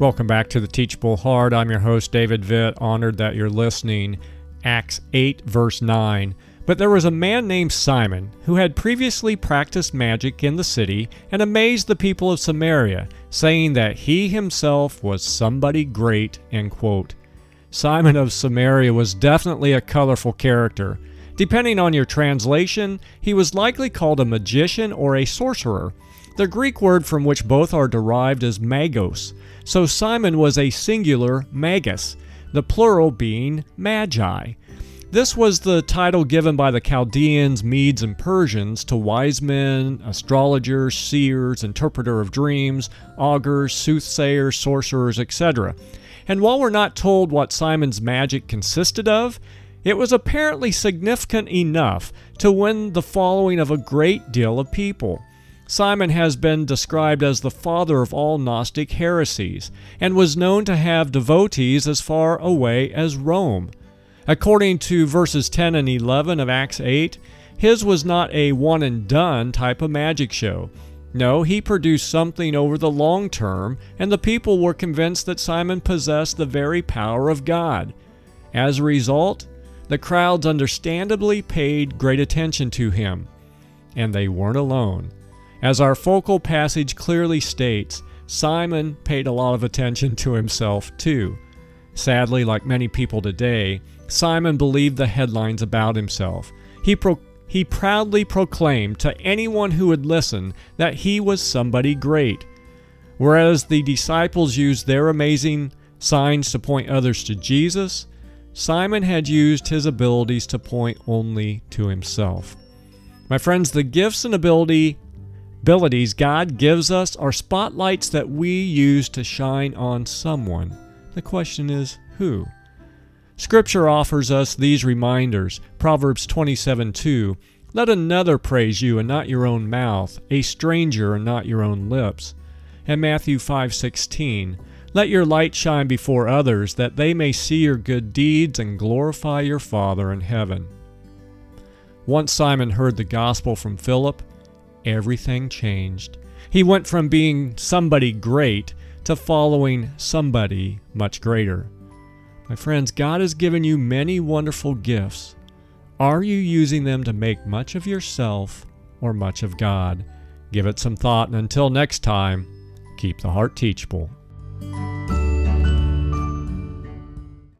Welcome back to the Teachable Heart. I'm your host, David Vitt. Honored that you're listening. Acts 8, verse 9. But there was a man named Simon who had previously practiced magic in the city and amazed the people of Samaria, saying that he himself was somebody great. End quote. Simon of Samaria was definitely a colorful character. Depending on your translation, he was likely called a magician or a sorcerer. The Greek word from which both are derived is magos, so Simon was a singular magus, the plural being magi. This was the title given by the Chaldeans, Medes, and Persians to wise men, astrologers, seers, interpreter of dreams, augurs, soothsayers, sorcerers, etc. And while we're not told what Simon's magic consisted of, it was apparently significant enough to win the following of a great deal of people. Simon has been described as the father of all Gnostic heresies, and was known to have devotees as far away as Rome. According to verses 10 and 11 of Acts 8, his was not a one and done type of magic show. No, he produced something over the long term, and the people were convinced that Simon possessed the very power of God. As a result, the crowds understandably paid great attention to him. And they weren't alone. As our focal passage clearly states, Simon paid a lot of attention to himself too. Sadly, like many people today, Simon believed the headlines about himself. He, pro- he proudly proclaimed to anyone who would listen that he was somebody great. Whereas the disciples used their amazing signs to point others to Jesus, Simon had used his abilities to point only to himself. My friends, the gifts and ability abilities God gives us are spotlights that we use to shine on someone. The question is, who? Scripture offers us these reminders. Proverbs 27 2. Let another praise you and not your own mouth, a stranger and not your own lips. And Matthew 5:16. Let your light shine before others that they may see your good deeds and glorify your Father in heaven. Once Simon heard the gospel from Philip, everything changed. He went from being somebody great to following somebody much greater. My friends, God has given you many wonderful gifts. Are you using them to make much of yourself or much of God? Give it some thought, and until next time, keep the heart teachable.